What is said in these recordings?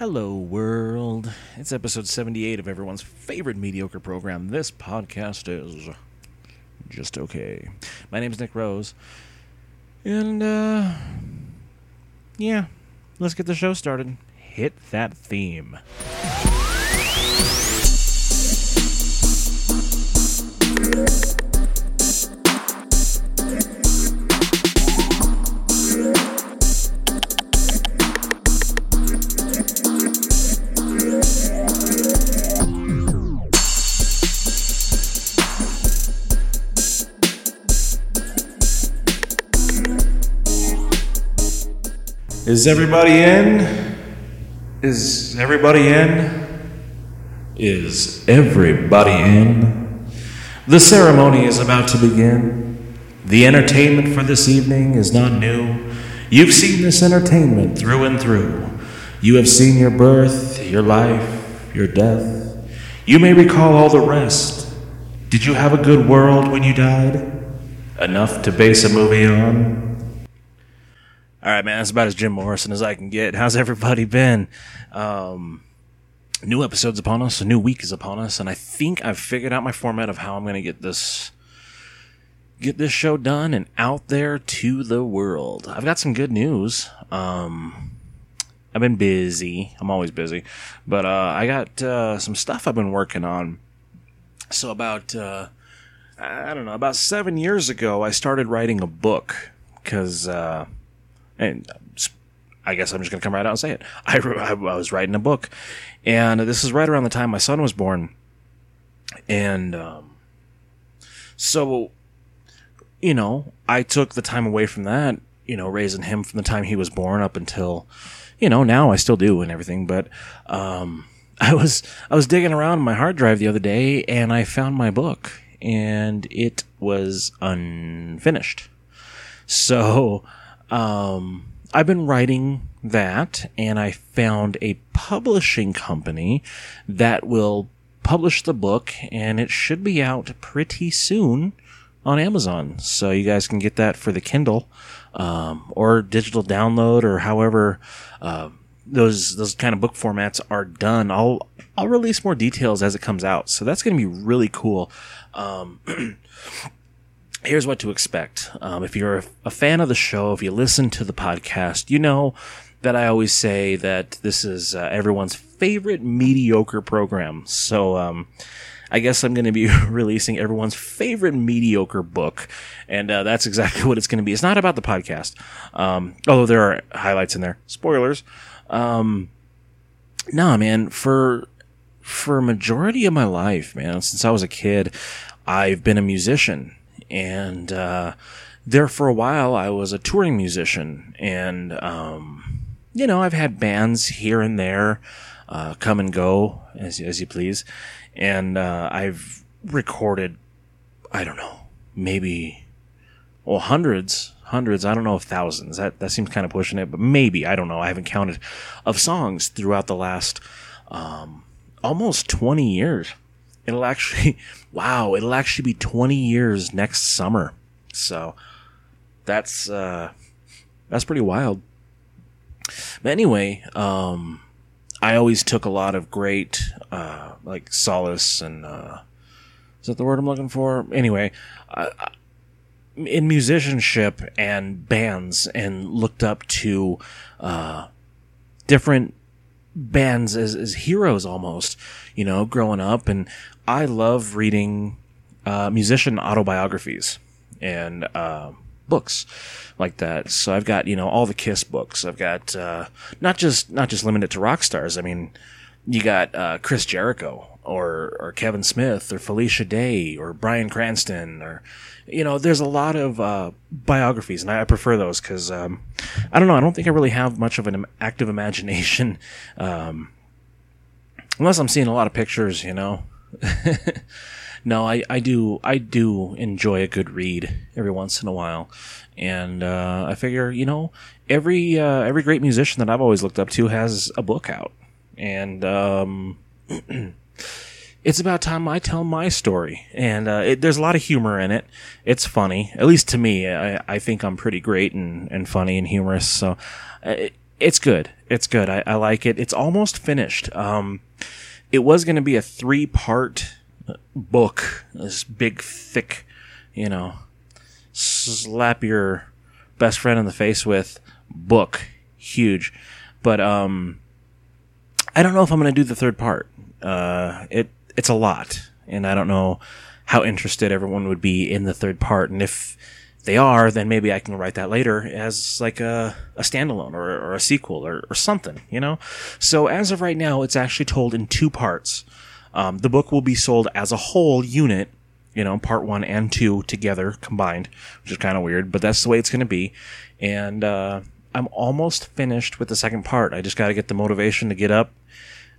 Hello, world. It's episode 78 of everyone's favorite mediocre program. This podcast is just okay. My name's Nick Rose. And, uh, yeah, let's get the show started. Hit that theme. Is everybody in? Is everybody in? Is everybody in? The ceremony is about to begin. The entertainment for this evening is not new. You've seen this entertainment through and through. You have seen your birth, your life, your death. You may recall all the rest. Did you have a good world when you died? Enough to base a movie on? All right, man. That's about as Jim Morrison as I can get. How's everybody been? Um, new episodes upon us. A new week is upon us, and I think I've figured out my format of how I'm going to get this get this show done and out there to the world. I've got some good news. Um, I've been busy. I'm always busy, but uh, I got uh, some stuff I've been working on. So about uh, I don't know about seven years ago, I started writing a book because uh, and I guess I'm just going to come right out and say it. I, I, I, was writing a book, and this is right around the time my son was born. And um, so, you know, I took the time away from that, you know, raising him from the time he was born up until, you know, now I still do and everything. But um, I was I was digging around my hard drive the other day, and I found my book, and it was unfinished. So um, I've been writing that, and I found a publishing company that will publish the book, and it should be out pretty soon on Amazon. So you guys can get that for the Kindle um, or digital download or however uh, those those kind of book formats are done. I'll I'll release more details as it comes out. So that's going to be really cool. Um, here's what to expect. Um, if you're a fan of the show, if you listen to the podcast, you know that I always say that this is uh, everyone's favorite mediocre program. So, um, I guess I'm going to be releasing everyone's favorite mediocre book, and uh, that's exactly what it's going to be. It's not about the podcast, um, although there are highlights in there. Spoilers. Um, no, man. For for a majority of my life, man, since I was a kid, I've been a musician and uh, there for a while I was a touring musician, and um, you know I've had bands here and there uh, come and go as as you please, and uh, I've recorded I don't know maybe well hundreds hundreds I don't know if thousands. That that seems kind of pushing it, but maybe I don't know. I haven't counted of songs throughout the last um, almost twenty years. It'll actually, wow, it'll actually be 20 years next summer. So that's, uh, that's pretty wild. But anyway, um, I always took a lot of great, uh, like solace and, uh, is that the word I'm looking for? Anyway, uh, in musicianship and bands and looked up to, uh, different bands as, as heroes almost, you know, growing up. And I love reading uh, musician autobiographies and uh, books like that. So I've got you know all the Kiss books. I've got uh, not just not just limited to rock stars. I mean, you got uh, Chris Jericho or or Kevin Smith or Felicia Day or Bryan Cranston or you know there's a lot of uh, biographies and I, prefer those because um, I don't know I don't think I really have much of an active imagination um, unless I'm seeing a lot of pictures you know? No I, I do I do enjoy a good read every once in a while. And uh, I figure you know every uh, every great musician that I've always looked up to has a book out. And um, it's about time I tell my story. And uh, it, there's a lot of humor in it. It's funny, at least to me. I, I think I'm pretty great and, and funny and humorous. So uh, it, it's good. It's good. I, I like it. It's almost finished. Um, it was going to be a three part book, this big, thick, you know, slap your best friend in the face with book, huge. But um, I don't know if I'm going to do the third part. Uh, it it's a lot, and I don't know how interested everyone would be in the third part. And if they are, then maybe I can write that later as like a, a standalone or, or a sequel or, or something, you know? So as of right now, it's actually told in two parts. Um, the book will be sold as a whole unit, you know, part one and two together combined, which is kind of weird, but that's the way it's going to be. And, uh, I'm almost finished with the second part. I just got to get the motivation to get up,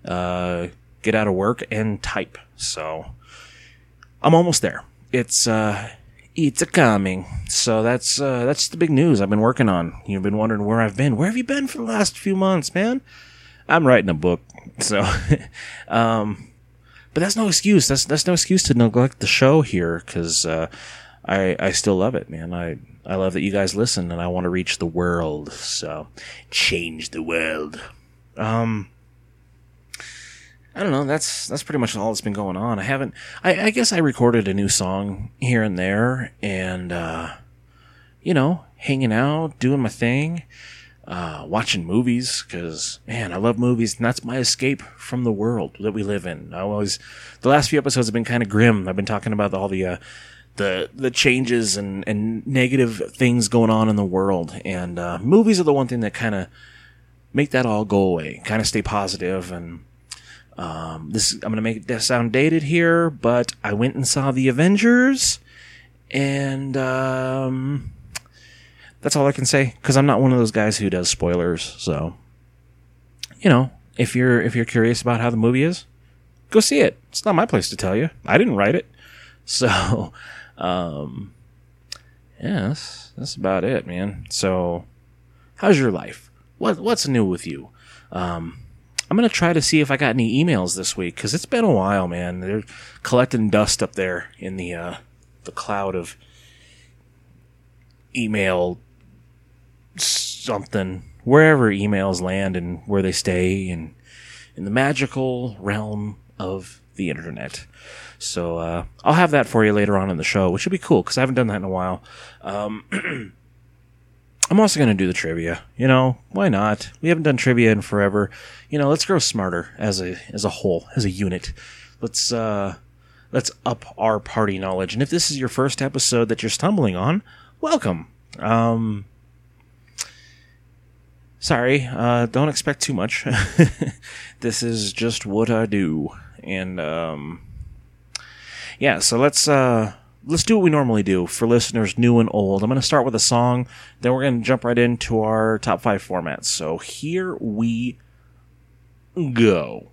uh, get out of work and type. So I'm almost there. It's, uh, it's a coming. So that's, uh, that's the big news I've been working on. You've been wondering where I've been. Where have you been for the last few months, man? I'm writing a book. So, um, but that's no excuse. That's that's no excuse to neglect the show here because uh, I I still love it, man. I I love that you guys listen, and I want to reach the world. So change the world. Um, I don't know. That's that's pretty much all that's been going on. I haven't. I, I guess I recorded a new song here and there, and uh, you know, hanging out, doing my thing uh, watching movies because man, I love movies, and that's my escape from the world that we live in. I always, the last few episodes have been kind of grim. I've been talking about all the uh, the the changes and and negative things going on in the world, and uh, movies are the one thing that kind of make that all go away, kind of stay positive and. Um, this I'm gonna make it sound dated here, but I went and saw the Avengers, and um, that's all I can say because I'm not one of those guys who does spoilers. So, you know, if you're if you're curious about how the movie is, go see it. It's not my place to tell you. I didn't write it. So, um, that's, that's about it, man. So, how's your life? What what's new with you? Um, I'm gonna try to see if I got any emails this week because it's been a while, man. They're collecting dust up there in the uh, the cloud of email something wherever emails land and where they stay and in the magical realm of the internet. So uh, I'll have that for you later on in the show, which would be cool because I haven't done that in a while. Um, I'm also going to do the trivia. You know, why not? We haven't done trivia in forever. You know, let's grow smarter as a as a whole, as a unit. Let's uh, let's up our party knowledge. And if this is your first episode that you're stumbling on, welcome. Um, sorry, uh, don't expect too much. this is just what I do, and um, yeah. So let's uh, let's do what we normally do for listeners new and old. I'm going to start with a song, then we're going to jump right into our top five formats. So here we go.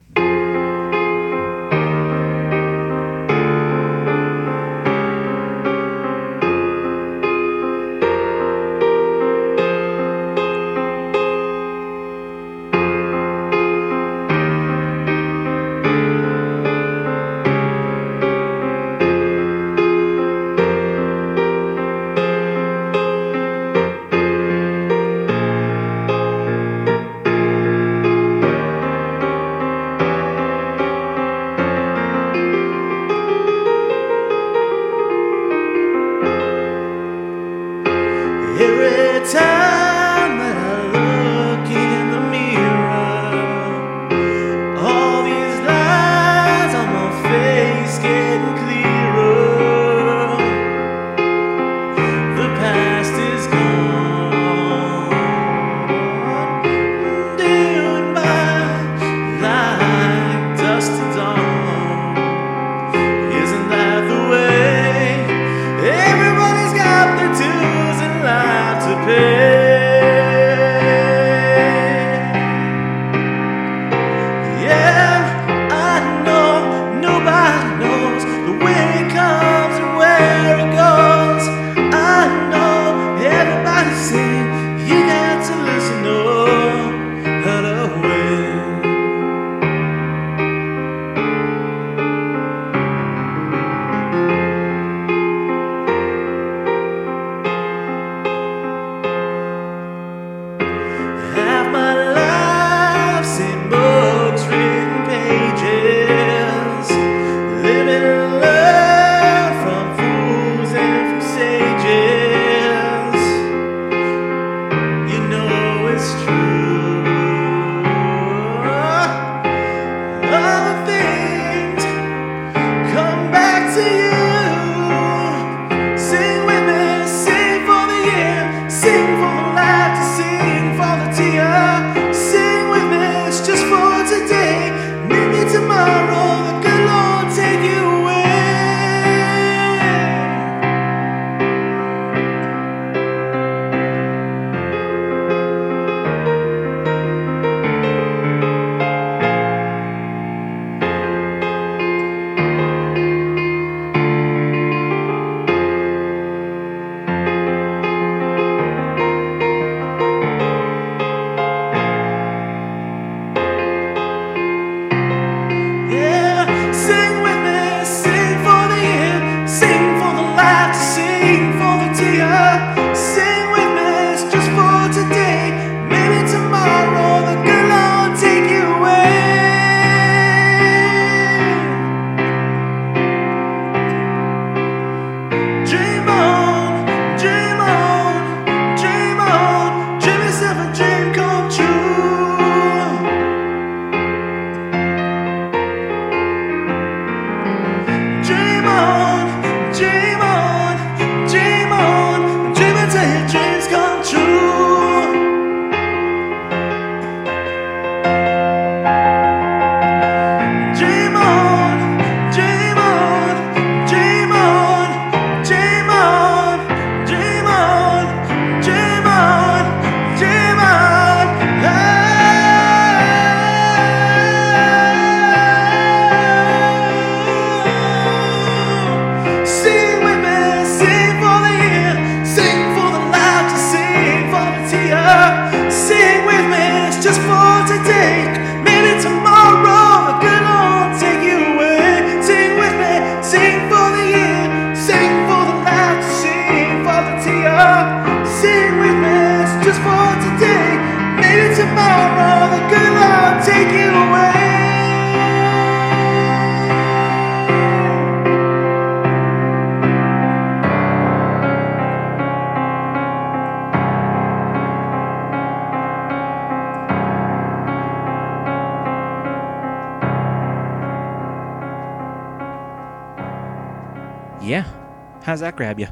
How's that grab you?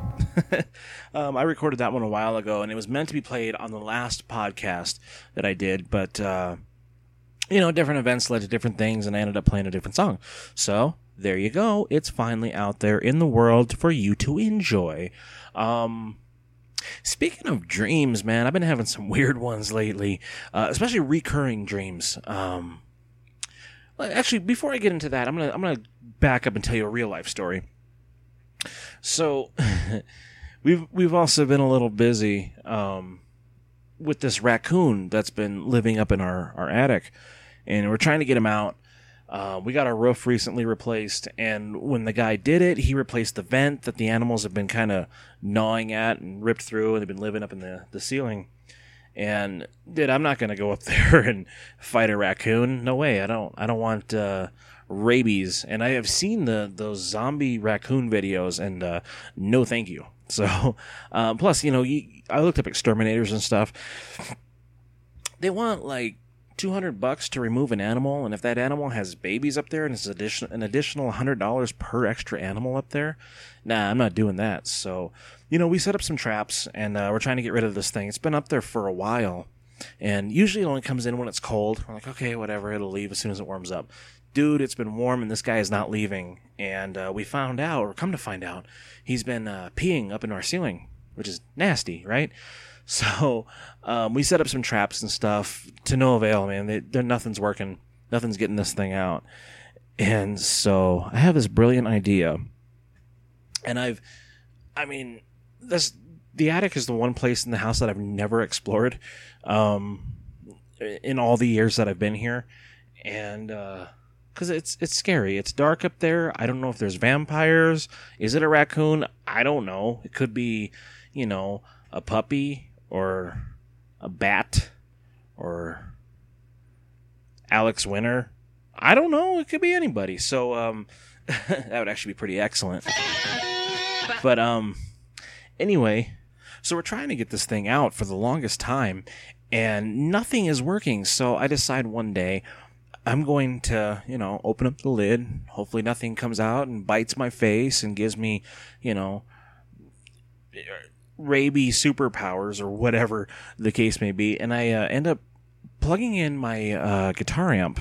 um, I recorded that one a while ago, and it was meant to be played on the last podcast that I did, but uh, you know, different events led to different things, and I ended up playing a different song. So there you go. It's finally out there in the world for you to enjoy. Um, Speaking of dreams, man, I've been having some weird ones lately, uh, especially recurring dreams. Um, actually, before I get into that, I'm gonna I'm gonna back up and tell you a real life story. So, we've we've also been a little busy um, with this raccoon that's been living up in our our attic, and we're trying to get him out. Uh, we got our roof recently replaced, and when the guy did it, he replaced the vent that the animals have been kind of gnawing at and ripped through, and they've been living up in the, the ceiling. And dude, I'm not gonna go up there and fight a raccoon. No way. I don't. I don't want uh, rabies. And I have seen the those zombie raccoon videos, and uh, no, thank you. So, um, plus, you know, you, I looked up exterminators and stuff. They want like 200 bucks to remove an animal and if that animal has babies up there and it's an additional $100 per extra animal up there nah i'm not doing that. So you know we set up some traps and uh, we're trying to get rid of this thing. It's been up there for a while and usually it only comes in when it's cold. We're like okay whatever it'll leave as soon as it warms up. Dude it's been warm and this guy is not leaving and uh, we found out or come to find out he's been uh, peeing up in our ceiling which is nasty right so um, we set up some traps and stuff to no avail, man. They, they're, nothing's working. Nothing's getting this thing out. And so I have this brilliant idea. And I've, I mean, this the attic is the one place in the house that I've never explored, um, in all the years that I've been here, and because uh, it's it's scary. It's dark up there. I don't know if there's vampires. Is it a raccoon? I don't know. It could be, you know, a puppy or a bat or Alex Winter. I don't know. It could be anybody. So um, that would actually be pretty excellent. But um, anyway, so we're trying to get this thing out for the longest time, and nothing is working. So I decide one day I'm going to, you know, open up the lid. Hopefully, nothing comes out and bites my face and gives me, you know, rabies superpowers or whatever the case may be, and I uh, end up plugging in my uh, guitar amp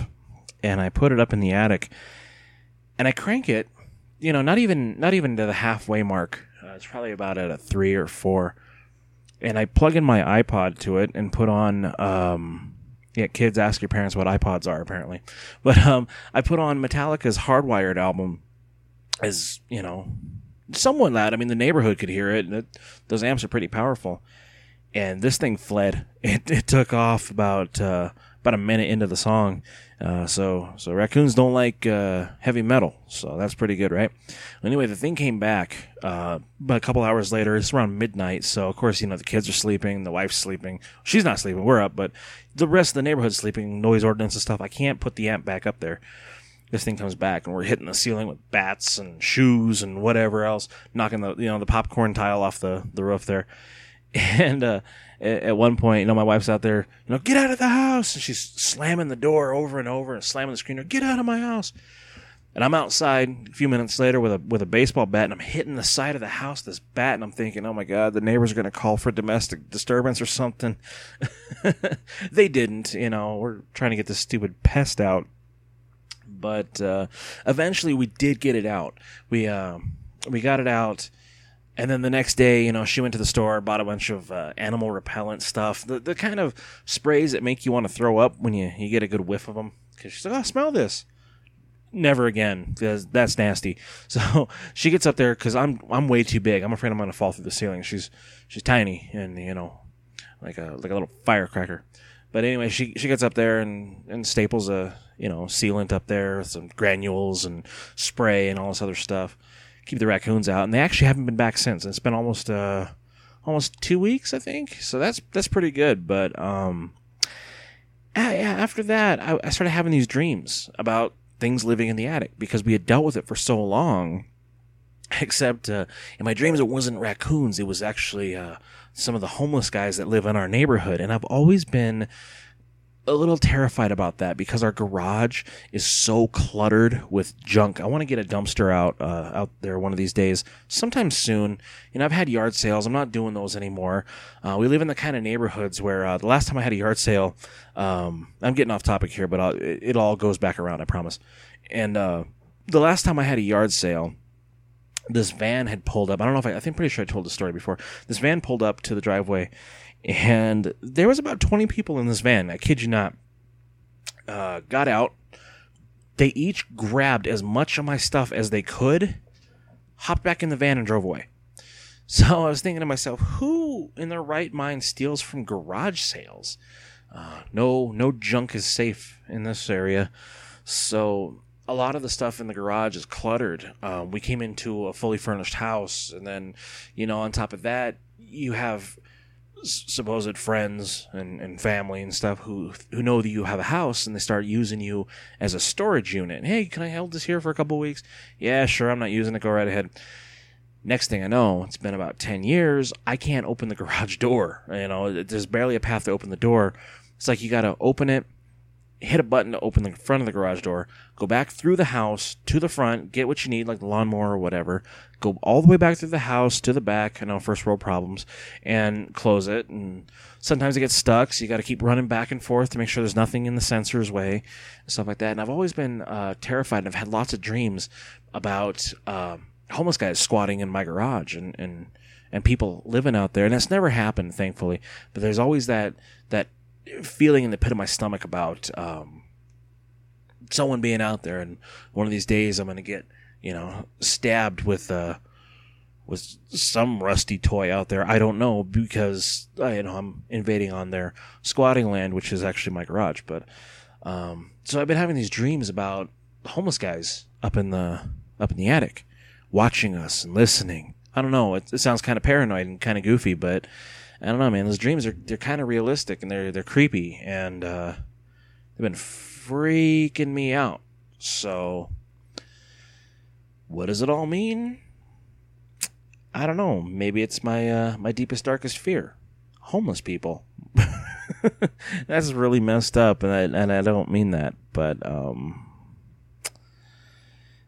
and I put it up in the attic and I crank it. You know, not even not even to the halfway mark. Uh, it's probably about at a three or four. And I plug in my iPod to it and put on. Um, yeah, kids ask your parents what iPods are apparently, but um, I put on Metallica's Hardwired album as you know somewhat loud. I mean, the neighborhood could hear it. it those amps are pretty powerful. And this thing fled. It, it took off about uh, about a minute into the song. Uh, so so raccoons don't like uh, heavy metal, so that's pretty good, right? Anyway, the thing came back uh, a couple hours later. It's around midnight, so of course you know the kids are sleeping, the wife's sleeping. She's not sleeping. We're up, but the rest of the neighborhood's sleeping. Noise ordinance and stuff. I can't put the amp back up there this thing comes back and we're hitting the ceiling with bats and shoes and whatever else, knocking the you know the popcorn tile off the the roof there. And uh, at one point, you know, my wife's out there, you know, get out of the house, and she's slamming the door over and over and slamming the screen door, get out of my house. And I'm outside a few minutes later with a with a baseball bat, and I'm hitting the side of the house this bat, and I'm thinking, oh my god, the neighbors are going to call for domestic disturbance or something. they didn't, you know. We're trying to get this stupid pest out but uh, eventually we did get it out. We uh, we got it out, and then the next day, you know, she went to the store, bought a bunch of uh, animal repellent stuff, the the kind of sprays that make you want to throw up when you you get a good whiff of them. Because she's like, "Oh, smell this." Never again, because that's nasty. So she gets up there because I'm I'm way too big. I'm afraid I'm gonna fall through the ceiling. She's she's tiny and you know, like a like a little firecracker. But anyway, she she gets up there and, and staples a you know sealant up there, with some granules and spray and all this other stuff. Keep the raccoons out, and they actually haven't been back since. It's been almost uh almost two weeks, I think. So that's that's pretty good. But um, after that, I, I started having these dreams about things living in the attic because we had dealt with it for so long. Except uh, in my dreams, it wasn't raccoons. It was actually uh, some of the homeless guys that live in our neighborhood. And I've always been a little terrified about that because our garage is so cluttered with junk. I want to get a dumpster out uh, out there one of these days, sometime soon. You know, I've had yard sales. I'm not doing those anymore. Uh, we live in the kind of neighborhoods where uh, the last time I had a yard sale, um, I'm getting off topic here, but it, it, all goes back around. I promise. And uh, the last time I had a yard sale, this van had pulled up. I don't know if I, I think I'm pretty sure I told the story before. This van pulled up to the driveway and there was about 20 people in this van. I kid you not. Uh, got out. They each grabbed as much of my stuff as they could, hopped back in the van, and drove away. So I was thinking to myself, who in their right mind steals from garage sales? Uh, no, no junk is safe in this area. So a lot of the stuff in the garage is cluttered. Um, we came into a fully furnished house, and then, you know, on top of that, you have supposed friends and, and family and stuff who who know that you have a house and they start using you as a storage unit. Hey, can I hold this here for a couple weeks? Yeah, sure. I'm not using it. Go right ahead. Next thing I know, it's been about ten years. I can't open the garage door. You know, there's barely a path to open the door. It's like you got to open it, hit a button to open the front of the garage door, go back through the house to the front, get what you need, like the lawnmower or whatever, go all the way back through the house to the back, I know first world problems, and close it. And sometimes it gets stuck, so you got to keep running back and forth to make sure there's nothing in the sensor's way, stuff like that. And I've always been uh, terrified, and I've had lots of dreams about uh, homeless guys squatting in my garage and, and and people living out there. And that's never happened, thankfully. But there's always that that feeling in the pit of my stomach about um, someone being out there, and one of these days I'm going to get you know stabbed with uh, with some rusty toy out there. I don't know because I, you know I'm invading on their squatting land, which is actually my garage. But um, so I've been having these dreams about homeless guys up in the up in the attic, watching us and listening. I don't know. It, it sounds kind of paranoid and kind of goofy, but I don't know, man. Those dreams are they're kind of realistic and they're they're creepy and uh, they've been freaking me out. So, what does it all mean? I don't know. Maybe it's my uh, my deepest darkest fear: homeless people. That's really messed up, and I, and I don't mean that, but um,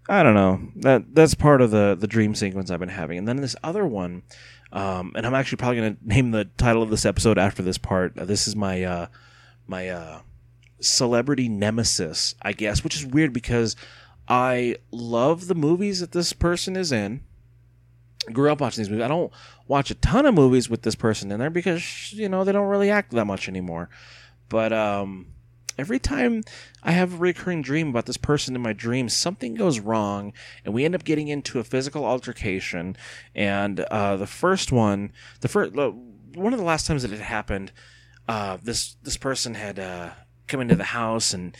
I don't know. That that's part of the the dream sequence I've been having, and then this other one um, and I'm actually probably going to name the title of this episode after this part. Uh, this is my uh, my uh, celebrity nemesis, I guess, which is weird because I love the movies that this person is in. grew up watching these movies. I don't watch a ton of movies with this person in there because you know they don't really act that much anymore. But um, every time I have a recurring dream about this person in my dreams, something goes wrong, and we end up getting into a physical altercation. And uh, the first one, the first, one of the last times that it happened, uh, this this person had uh, come into the house and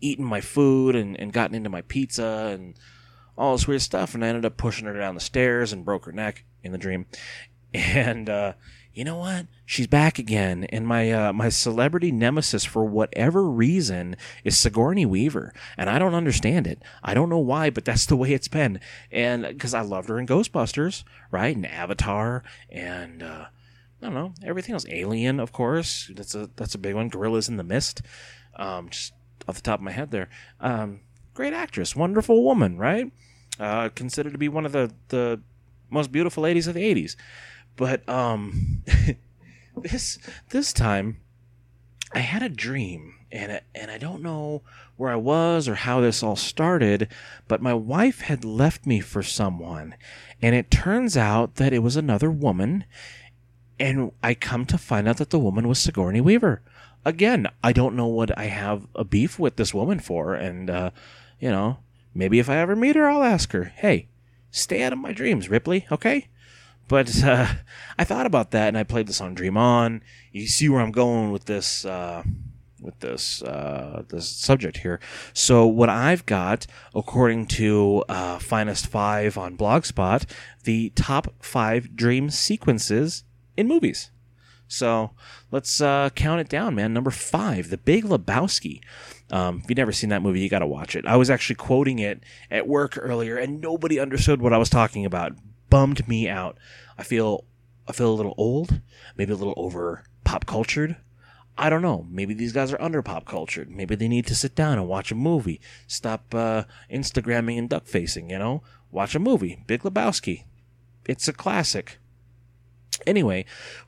eaten my food and, and gotten into my pizza and all this weird stuff, and I ended up pushing her down the stairs and broke her neck in the dream. And uh, you know what? She's back again, and my uh, my celebrity nemesis for whatever reason is Sigourney Weaver, and I don't understand it. I don't know why, but that's the way it's been. And because I loved her in Ghostbusters, right, and Avatar, and uh, I don't know everything else. Alien, of course. That's a that's a big one. Gorillas in the Mist. Um, just off the top of my head there. Um, great actress, wonderful woman, right? Uh, considered to be one of the the most beautiful ladies of the '80s. But um, this this time, I had a dream, and I, and I don't know where I was or how this all started, but my wife had left me for someone, and it turns out that it was another woman, and I come to find out that the woman was Sigourney Weaver. Again, I don't know what I have a beef with this woman for, and uh, you know, maybe if I ever meet her, I'll ask her, "Hey, stay out of my dreams, Ripley, okay?" But uh, I thought about that, and I played this on "Dream On." You see where I'm going with this. Uh, with this uh, this subject here. So what I've got, according to uh, Finest Five on Blogspot, the top five dream sequences in movies. So let's uh, count it down, man. Number five, The Big Lebowski. Um, if you've never seen that movie, you got to watch it. I was actually quoting it at work earlier, and nobody understood what I was talking about. Bummed me out. I feel I feel a little old, maybe a little over pop cultured. I don't know. Maybe these guys are under pop cultured. Maybe they need to sit down and watch a movie. Stop uh, Instagramming and duck facing, you know? Watch a movie. Big Lebowski. It's a classic. Anyway,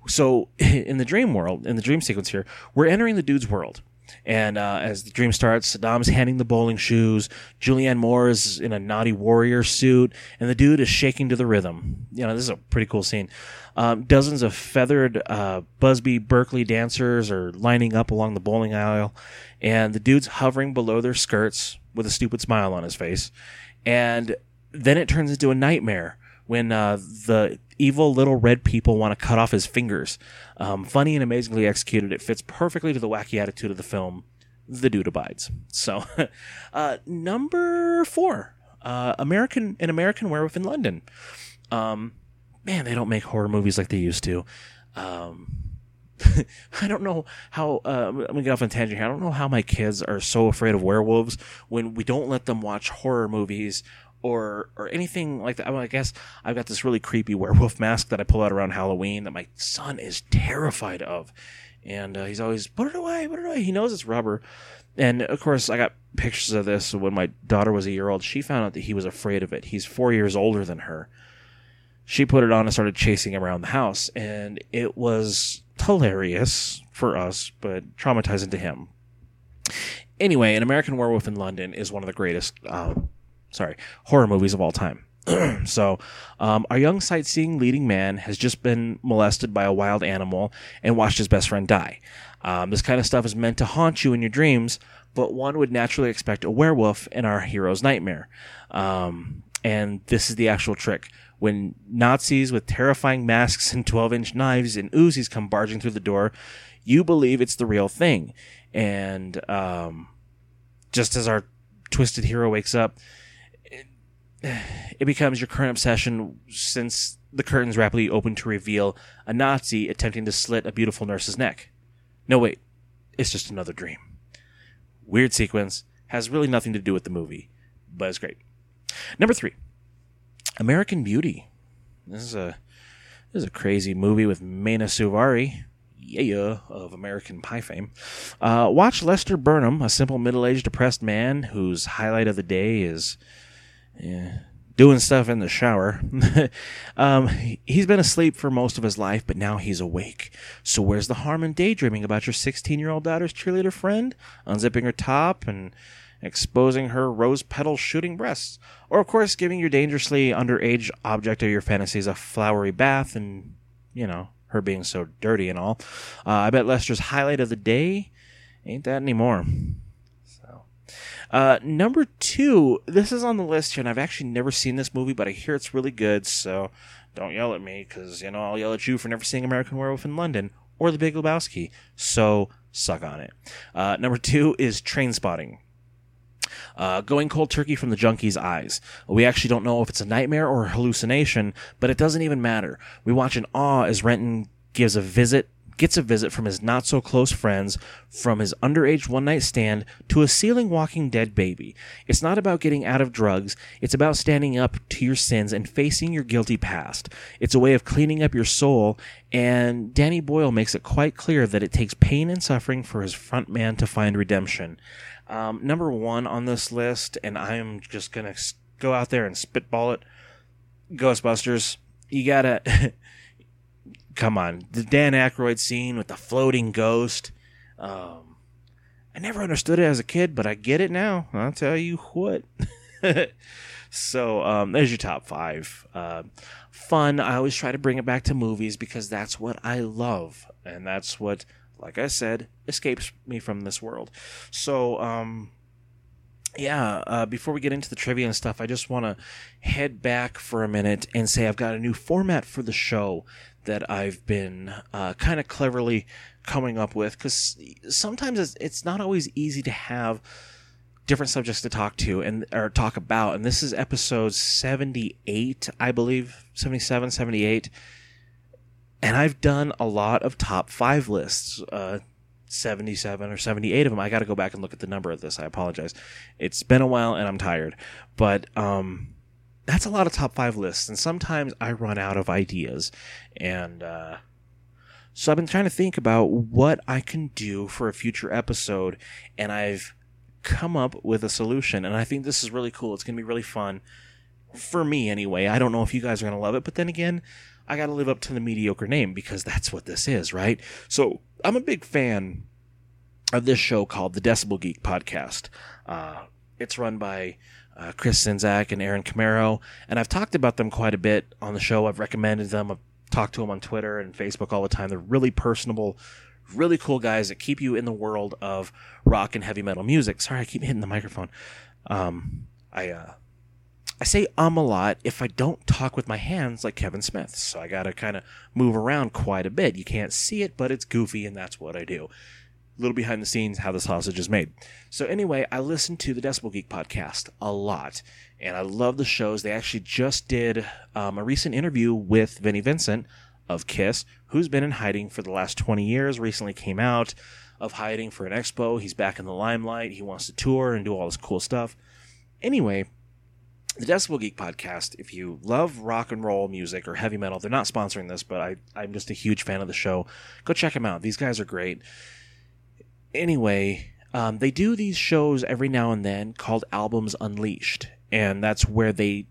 so in the dream world, in the dream sequence here, we're entering the dude's world. And uh, as the dream starts, Saddam's handing the bowling shoes. Julianne Moore is in a naughty warrior suit, and the dude is shaking to the rhythm. You know, this is a pretty cool scene. Um, dozens of feathered uh, Busby Berkeley dancers are lining up along the bowling aisle, and the dude's hovering below their skirts with a stupid smile on his face. And then it turns into a nightmare when uh, the evil little red people want to cut off his fingers. Um, funny and amazingly executed. It fits perfectly to the wacky attitude of the film. The dude abides. So, uh, number four, uh, American an American Werewolf in London. Um, man, they don't make horror movies like they used to. Um, I don't know how. Uh, I'm gonna get off on tangent here. I don't know how my kids are so afraid of werewolves when we don't let them watch horror movies or or anything like that. I, mean, I guess I've got this really creepy werewolf mask that I pull out around Halloween that my son is terrified of, and uh, he's always put it away, put it away. He knows it's rubber, and of course I got pictures of this when my daughter was a year old. She found out that he was afraid of it. He's four years older than her. She put it on and started chasing him around the house, and it was hilarious for us, but traumatizing to him. Anyway, An American Werewolf in London is one of the greatest uh, sorry, horror movies of all time. so, um, our young sightseeing leading man has just been molested by a wild animal and watched his best friend die. Um, this kind of stuff is meant to haunt you in your dreams, but one would naturally expect a werewolf in our hero's nightmare. Um, and this is the actual trick. When Nazis with terrifying masks and 12 inch knives and Uzis come barging through the door, you believe it's the real thing. And um, just as our twisted hero wakes up, it becomes your current obsession since the curtains rapidly open to reveal a Nazi attempting to slit a beautiful nurse's neck. No, wait, it's just another dream. Weird sequence, has really nothing to do with the movie, but it's great. Number three, American Beauty. This is a this is a crazy movie with Mena Suvari, yeah, of American Pie fame. Uh, watch Lester Burnham, a simple middle-aged depressed man whose highlight of the day is yeah, doing stuff in the shower. um, he's been asleep for most of his life, but now he's awake. So where's the harm in daydreaming about your 16 year old daughter's cheerleader friend, unzipping her top and exposing her rose petal shooting breasts? Or, of course, giving your dangerously underage object of your fantasies a flowery bath and, you know, her being so dirty and all. Uh, I bet Lester's highlight of the day ain't that anymore. Uh, number two, this is on the list here, and I've actually never seen this movie, but I hear it's really good, so don't yell at me, because, you know, I'll yell at you for never seeing American Werewolf in London or The Big Lebowski. So, suck on it. Uh, number two is Trainspotting. Uh, going cold turkey from the junkie's eyes. We actually don't know if it's a nightmare or a hallucination, but it doesn't even matter. We watch in awe as Renton gives a visit gets a visit from his not so close friends, from his underage one night stand to a ceiling walking dead baby. It's not about getting out of drugs, it's about standing up to your sins and facing your guilty past. It's a way of cleaning up your soul, and Danny Boyle makes it quite clear that it takes pain and suffering for his front man to find redemption. Um, number one on this list, and I'm just gonna go out there and spitball it Ghostbusters. You gotta. come on, the Dan Aykroyd scene with the floating ghost. Um, I never understood it as a kid, but I get it now. I'll tell you what. so um, there's your top five. Uh, fun. I always try to bring it back to movies because that's what I love, and that's what, like I said, escapes me from this world. So um, yeah, uh, before we get into the trivia and stuff, I just want to head back for a minute and say I've got a new format for the show that I've been uh, kind of cleverly coming up with because sometimes it's, it's not always easy to have different subjects to talk to and or talk about and this is episode 78 i believe 77 78 and i've done a lot of top five lists uh, 77 or 78 of them i got to go back and look at the number of this i apologize. It's been a while and i'm tired but um that's a lot of top five lists, and sometimes I run out of ideas, and uh, So I've been trying to think about what I can do for a future episode, and I've come up with a solution. And I think this is really cool. It's going to be really fun for me anyway. I don't know if you guys are going to love it, but then again, I got to live up to the mediocre name because that's what this is, right? So I'm a big fan of this show called the Decibel Geek Podcast. Uh, it's run by uh, Chris Czynszak and Aaron Camaro, and I've talked about them quite a bit on the show. I've recommended them. I've talked to them on Twitter and Facebook all the time. They're really personable, really cool guys that keep you in the world of rock and heavy metal music. Sorry, I keep hitting the microphone. Um, I uh, I say um a lot if I don't talk with my hands like Kevin Smith. So I got to kind of move around quite a bit. You can't see it, but it's goofy, and that's what I do little behind the scenes how the sausage is made. So anyway, I listen to the Decibel Geek podcast a lot, and I love the shows. They actually just did um, a recent interview with Vinnie Vincent of Kiss, who's been in hiding for the last 20 years. Recently came out of hiding for an expo. He's back in the limelight. He wants to tour and do all this cool stuff. Anyway, the Decibel Geek podcast, if you love rock and roll music or heavy metal, they're not sponsoring this, but I, I'm just a huge fan of the show. Go check them out. These guys are great anyway, um, they do these shows every now and then called Albums Unleashed, and that's where they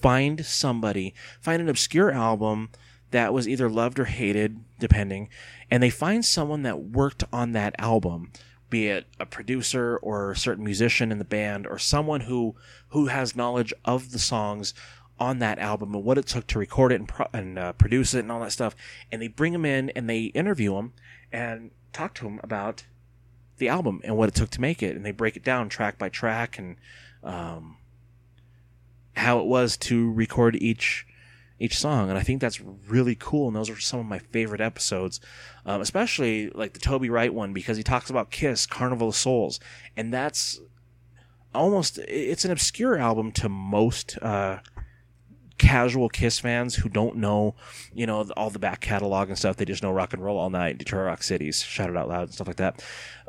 find somebody, find an obscure album that was either loved or hated, depending, and they find someone that worked on that album, be it a producer or a certain musician in the band or someone who who has knowledge of the songs on that album and what it took to record it and, pro- and uh, produce it and all that stuff, and they bring them in and they interview them and talk to them about the album and what it took to make it, and they break it down track by track and um, how it was to record each each song. And I think that's really cool. And those are some of my favorite episodes, um, especially like the Toby Wright one because he talks about Kiss, Carnival of Souls, and that's almost it's an obscure album to most uh, casual Kiss fans who don't know, you know, all the back catalog and stuff. They just know rock and roll all night, Detroit Rock Cities, shout it out loud and stuff like that.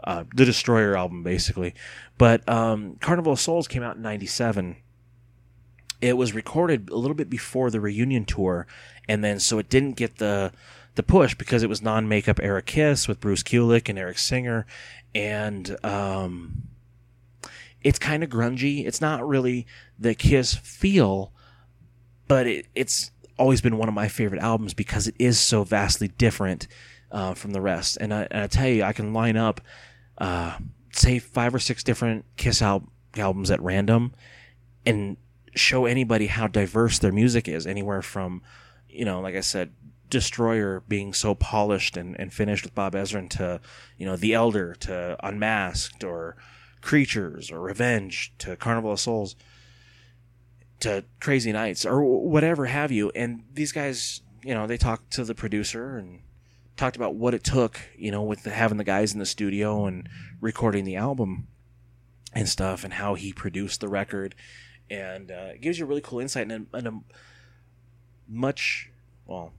Uh, the Destroyer album, basically. But um, Carnival of Souls came out in '97. It was recorded a little bit before the reunion tour, and then so it didn't get the the push because it was non-makeup era Kiss with Bruce Kulick and Eric Singer, and um, it's kind of grungy. It's not really the Kiss feel but it, it's always been one of my favorite albums because it is so vastly different uh, from the rest. And I, and I, tell you, I can line up, uh, say, five or six different Kiss al- albums at random and show anybody how diverse their music is. Anywhere from, you know, like I said, Destroyer being so polished and, and finished with Bob Ezrin to, you know, The Elder to Unmasked or Creatures or Revenge to Carnival of Souls to Crazy Nights or whatever have you. And these guys, you know, they talked to the producer and talked about what it took, you know, with the, having the guys in the studio and recording the album and stuff, and how he produced the record. And uh, it gives you a really cool insight and a, and a much, well,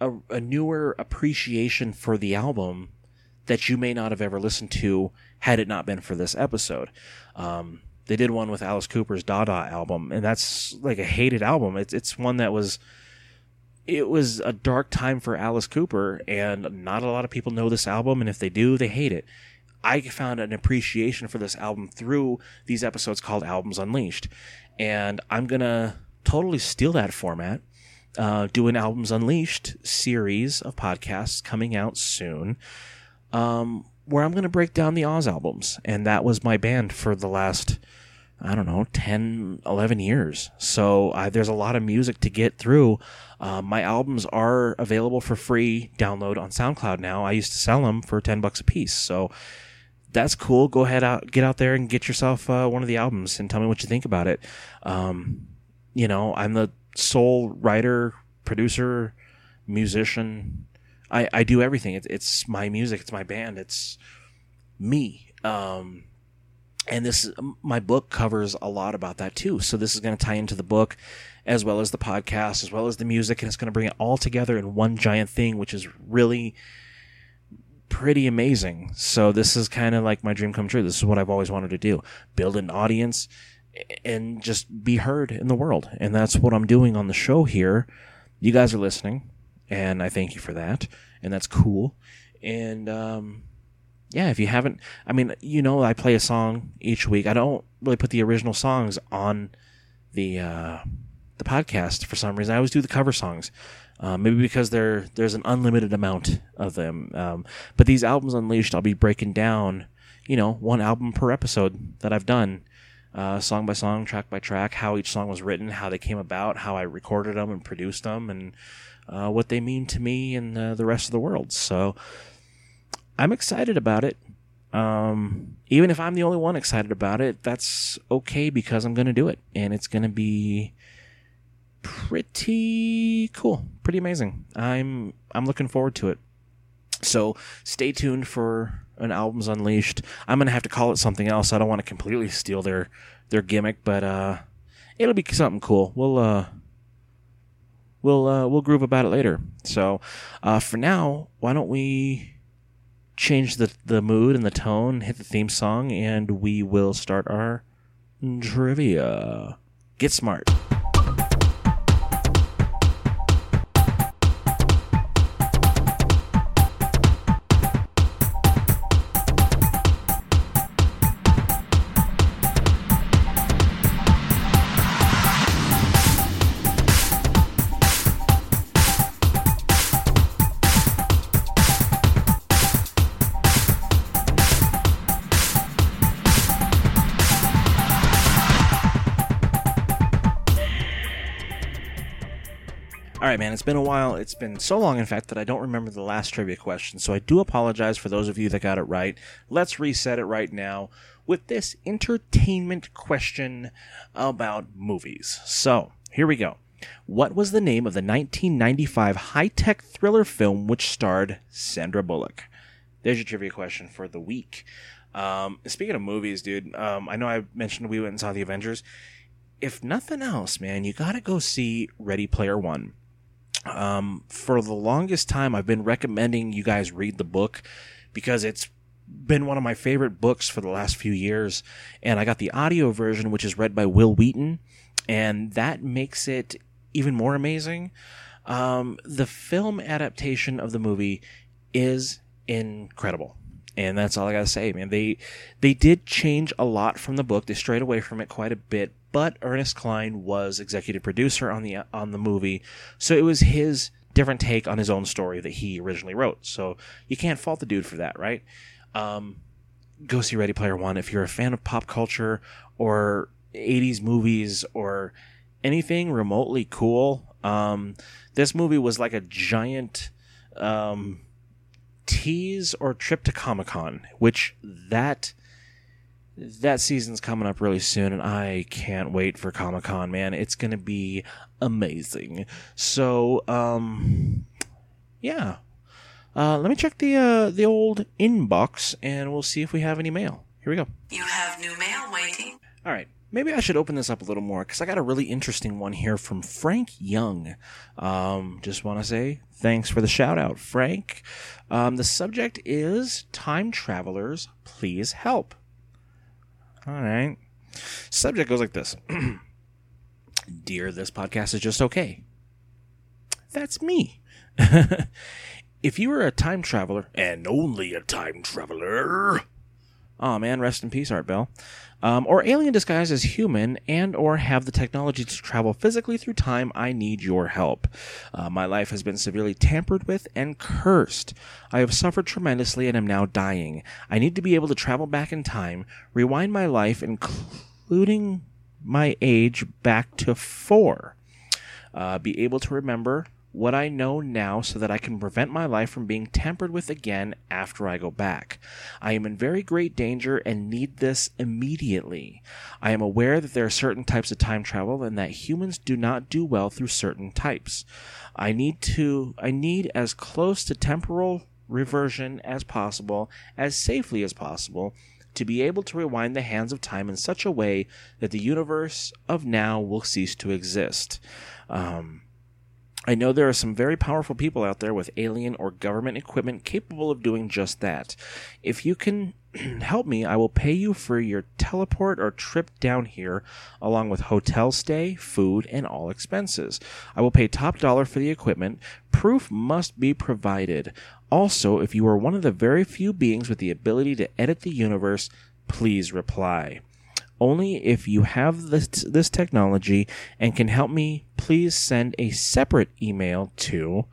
a, a newer appreciation for the album that you may not have ever listened to had it not been for this episode. Um, they did one with Alice Cooper's Dada album, and that's like a hated album. It's it's one that was it was a dark time for Alice Cooper, and not a lot of people know this album, and if they do, they hate it. I found an appreciation for this album through these episodes called Albums Unleashed, and I'm gonna totally steal that format. Uh, do an Albums Unleashed series of podcasts coming out soon. Um, where I'm going to break down the Oz albums. And that was my band for the last, I don't know, 10, 11 years. So there's a lot of music to get through. Uh, my albums are available for free download on SoundCloud now. I used to sell them for 10 bucks a piece. So that's cool. Go ahead out, get out there and get yourself uh, one of the albums and tell me what you think about it. Um, you know, I'm the sole writer, producer, musician, I, I do everything. It's, it's my music. It's my band. It's me. Um, and this my book covers a lot about that too. So this is going to tie into the book, as well as the podcast, as well as the music, and it's going to bring it all together in one giant thing, which is really pretty amazing. So this is kind of like my dream come true. This is what I've always wanted to do: build an audience and just be heard in the world. And that's what I'm doing on the show here. You guys are listening and I thank you for that, and that's cool. And um, yeah, if you haven't, I mean, you know, I play a song each week. I don't really put the original songs on the uh, the podcast for some reason. I always do the cover songs. Uh, maybe because there there's an unlimited amount of them. Um, but these albums unleashed, I'll be breaking down, you know, one album per episode that I've done, uh, song by song, track by track, how each song was written, how they came about, how I recorded them and produced them, and uh, what they mean to me and uh, the rest of the world. So I'm excited about it. Um, even if I'm the only one excited about it, that's okay because I'm going to do it, and it's going to be pretty cool, pretty amazing. I'm I'm looking forward to it. So stay tuned for an album's unleashed. I'm gonna have to call it something else. I don't want to completely steal their their gimmick, but uh, it'll be something cool. We'll uh, we'll uh, we'll groove about it later. So uh, for now, why don't we change the the mood and the tone, hit the theme song, and we will start our trivia. Get smart. Right, man, it's been a while. It's been so long, in fact, that I don't remember the last trivia question. So I do apologize for those of you that got it right. Let's reset it right now with this entertainment question about movies. So here we go. What was the name of the 1995 high tech thriller film which starred Sandra Bullock? There's your trivia question for the week. Um, speaking of movies, dude, um, I know I mentioned we went and saw the Avengers. If nothing else, man, you gotta go see Ready Player One. Um, for the longest time, I've been recommending you guys read the book because it's been one of my favorite books for the last few years. And I got the audio version, which is read by Wil Wheaton, and that makes it even more amazing. Um, the film adaptation of the movie is incredible. And that's all I gotta say, man. They they did change a lot from the book. They strayed away from it quite a bit, but Ernest Cline was executive producer on the on the movie, so it was his different take on his own story that he originally wrote. So you can't fault the dude for that, right? Um, go see Ready Player One if you're a fan of pop culture or 80s movies or anything remotely cool. Um, this movie was like a giant um, tease or trip to Comic Con, which that that season's coming up really soon, and I can't wait for Comic Con, man. It's gonna be amazing. So, um, yeah. Uh, let me check the uh, the old inbox, and we'll see if we have any mail. Here we go. You have new mail waiting. All right. Maybe I should open this up a little more because I got a really interesting one here from Frank Young. Um, just want to say thanks for the shout out, Frank. Um, the subject is Time Travelers, Please Help. All right. Subject goes like this Dear, this podcast is just okay. That's me. if you were a time traveler, and only a time traveler. Oh man, rest in peace, Art Bell. Um, or alien disguised as human, and or have the technology to travel physically through time, I need your help. Uh, my life has been severely tampered with and cursed. I have suffered tremendously and am now dying. I need to be able to travel back in time, rewind my life, including my age, back to four. Uh, be able to remember what I know now so that I can prevent my life from being tampered with again after I go back. I am in very great danger and need this immediately. I am aware that there are certain types of time travel and that humans do not do well through certain types. I need to I need as close to temporal reversion as possible, as safely as possible, to be able to rewind the hands of time in such a way that the universe of now will cease to exist. Um, I know there are some very powerful people out there with alien or government equipment capable of doing just that. If you can help me, I will pay you for your teleport or trip down here, along with hotel stay, food, and all expenses. I will pay top dollar for the equipment. Proof must be provided. Also, if you are one of the very few beings with the ability to edit the universe, please reply. Only if you have this, this technology and can help me, please send a separate email to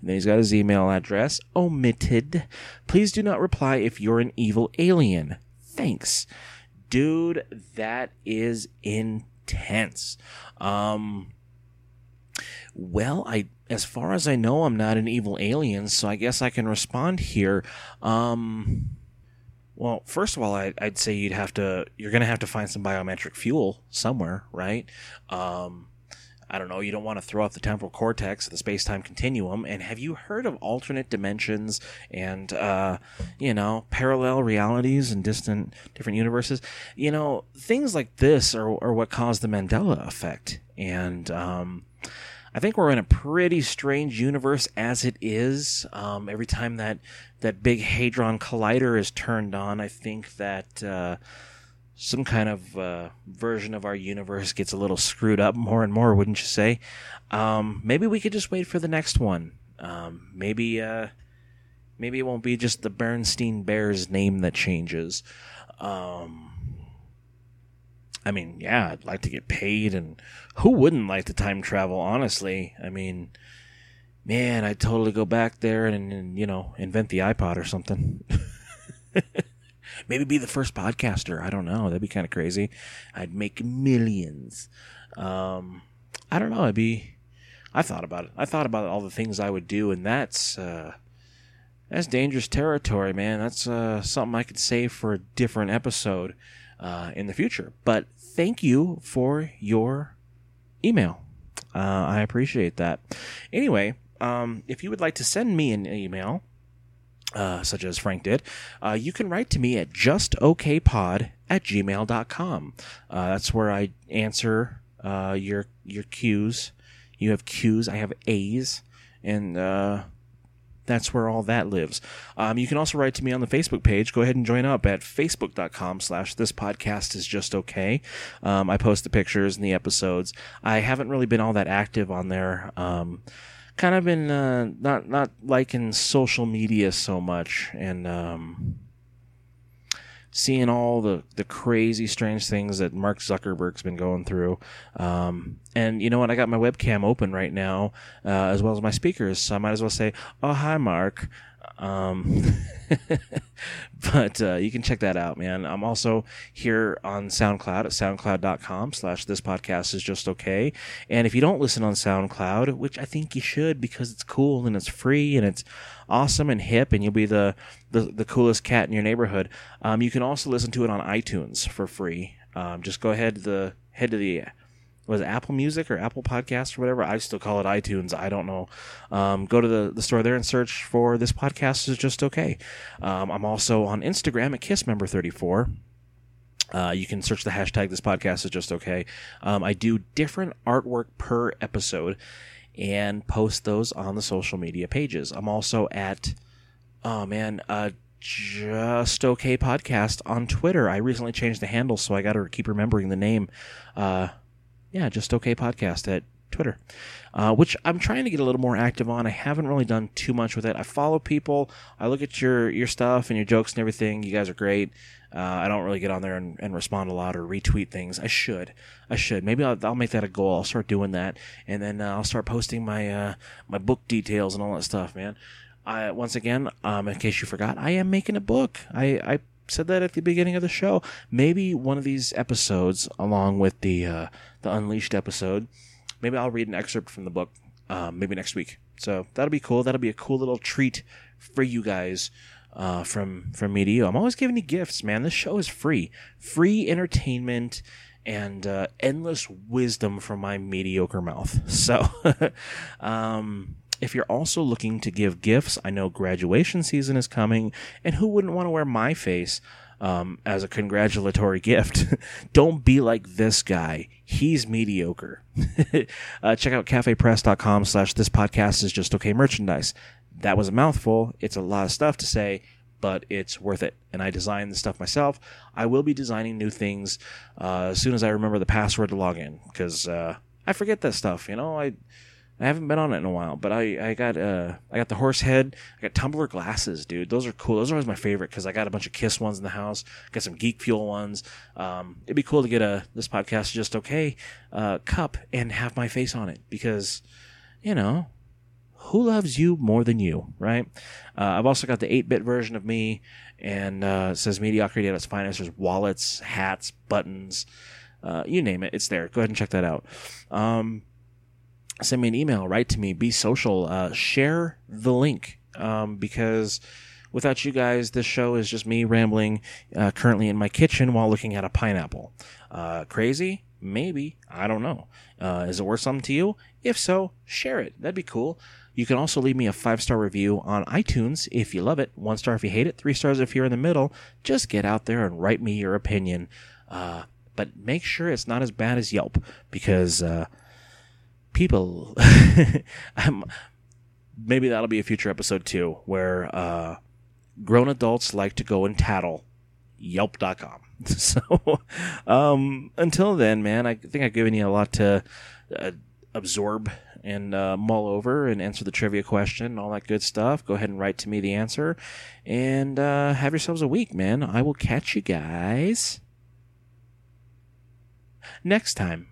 and then he's got his email address omitted. Please do not reply if you're an evil alien. Thanks. Dude, that is intense. Um well, I as far as I know, I'm not an evil alien, so I guess I can respond here. Um well, first of all, I, would say you'd have to, you're going to have to find some biometric fuel somewhere, right? Um, I don't know, you don't want to throw off the temporal cortex, the space time continuum. And have you heard of alternate dimensions and, uh, you know, parallel realities and distant, different universes? You know, things like this are, are what caused the Mandela effect. And, um, I think we're in a pretty strange universe as it is. Um, every time that that big hadron collider is turned on, I think that uh, some kind of uh, version of our universe gets a little screwed up more and more, wouldn't you say? Um, maybe we could just wait for the next one. Um, maybe uh, maybe it won't be just the Bernstein Bears name that changes. Um, I mean, yeah, I'd like to get paid, and who wouldn't like to time travel? Honestly, I mean, man, I'd totally go back there and, and you know invent the iPod or something. Maybe be the first podcaster. I don't know. That'd be kind of crazy. I'd make millions. Um, I don't know. I'd be. I thought about it. I thought about all the things I would do, and that's uh, that's dangerous territory, man. That's uh, something I could save for a different episode uh, in the future. But thank you for your email. Uh, I appreciate that. Anyway, um, if you would like to send me an email, uh, such as Frank did, uh, you can write to me at justokpod at gmail.com. Uh, that's where I answer uh, your your Q's. You have Q's, I have A's, and uh, that's where all that lives. Um, you can also write to me on the Facebook page. Go ahead and join up at facebook.com slash this podcast is just okay. Um, I post the pictures and the episodes. I haven't really been all that active on there. Um, kind of been uh, not not liking social media so much and um, seeing all the the crazy strange things that Mark Zuckerberg's been going through. Um, and you know what? I got my webcam open right now uh, as well as my speakers, so I might as well say, "Oh hi, Mark." Um, but uh, you can check that out, man. I'm also here on SoundCloud at soundcloud.com slash this podcast is just okay. And if you don't listen on SoundCloud, which I think you should because it's cool and it's free and it's awesome and hip and you'll be the, the, the coolest cat in your neighborhood, um, you can also listen to it on iTunes for free. Um, just go ahead to the head to the was Apple Music or Apple Podcast or whatever. I still call it iTunes. I don't know. Um, go to the, the store there and search for this podcast is just okay. Um, I'm also on Instagram at KissMember34. Uh, you can search the hashtag this podcast is just okay. Um, I do different artwork per episode and post those on the social media pages. I'm also at, oh man, uh, just okay podcast on Twitter. I recently changed the handle, so I got to keep remembering the name. Uh, yeah, just okay podcast at Twitter, uh, which I'm trying to get a little more active on. I haven't really done too much with it. I follow people. I look at your your stuff and your jokes and everything. You guys are great. Uh, I don't really get on there and, and, respond a lot or retweet things. I should. I should. Maybe I'll, I'll make that a goal. I'll start doing that, and then uh, I'll start posting my uh, my book details and all that stuff, man. I, once again, um, in case you forgot, I am making a book. I, I said that at the beginning of the show. Maybe one of these episodes, along with the uh, the Unleashed episode, maybe I'll read an excerpt from the book. Um, maybe next week. So that'll be cool. That'll be a cool little treat for you guys uh, from from me to you. I'm always giving you gifts, man. This show is free, free entertainment and uh, endless wisdom from my mediocre mouth. So, um, if you're also looking to give gifts, I know graduation season is coming, and who wouldn't want to wear my face um, as a congratulatory gift? Don't be like this guy. He's mediocre. uh, check out cafepress.com slash this podcast is just okay merchandise. That was a mouthful. It's a lot of stuff to say, but it's worth it. And I design the stuff myself. I will be designing new things uh, as soon as I remember the password to log in because uh, I forget that stuff. You know, I I haven't been on it in a while, but I, I got uh I got the horse head. I got tumbler glasses, dude. Those are cool. Those are always my favorite because I got a bunch of Kiss ones in the house. Got some Geek Fuel ones. Um, it'd be cool to get a this podcast just okay uh, cup and have my face on it because you know who loves you more than you, right? Uh, I've also got the 8 bit version of me, and uh, says mediocrity at its finest. There's wallets, hats, buttons, uh, you name it, it's there. Go ahead and check that out. Um, send me an email, write to me, be social, uh, share the link um, because without you guys, this show is just me rambling uh, currently in my kitchen while looking at a pineapple. Uh, crazy? Maybe. I don't know. Uh, is it worth something to you? If so, share it. That'd be cool. You can also leave me a five star review on iTunes if you love it, one star if you hate it, three stars if you're in the middle. Just get out there and write me your opinion. Uh, but make sure it's not as bad as Yelp because uh, people. maybe that'll be a future episode too, where uh, grown adults like to go and tattle yelp.com. So um, until then, man, I think I've given you a lot to uh, absorb and uh, mull over and answer the trivia question and all that good stuff. Go ahead and write to me the answer and uh, have yourselves a week, man. I will catch you guys next time.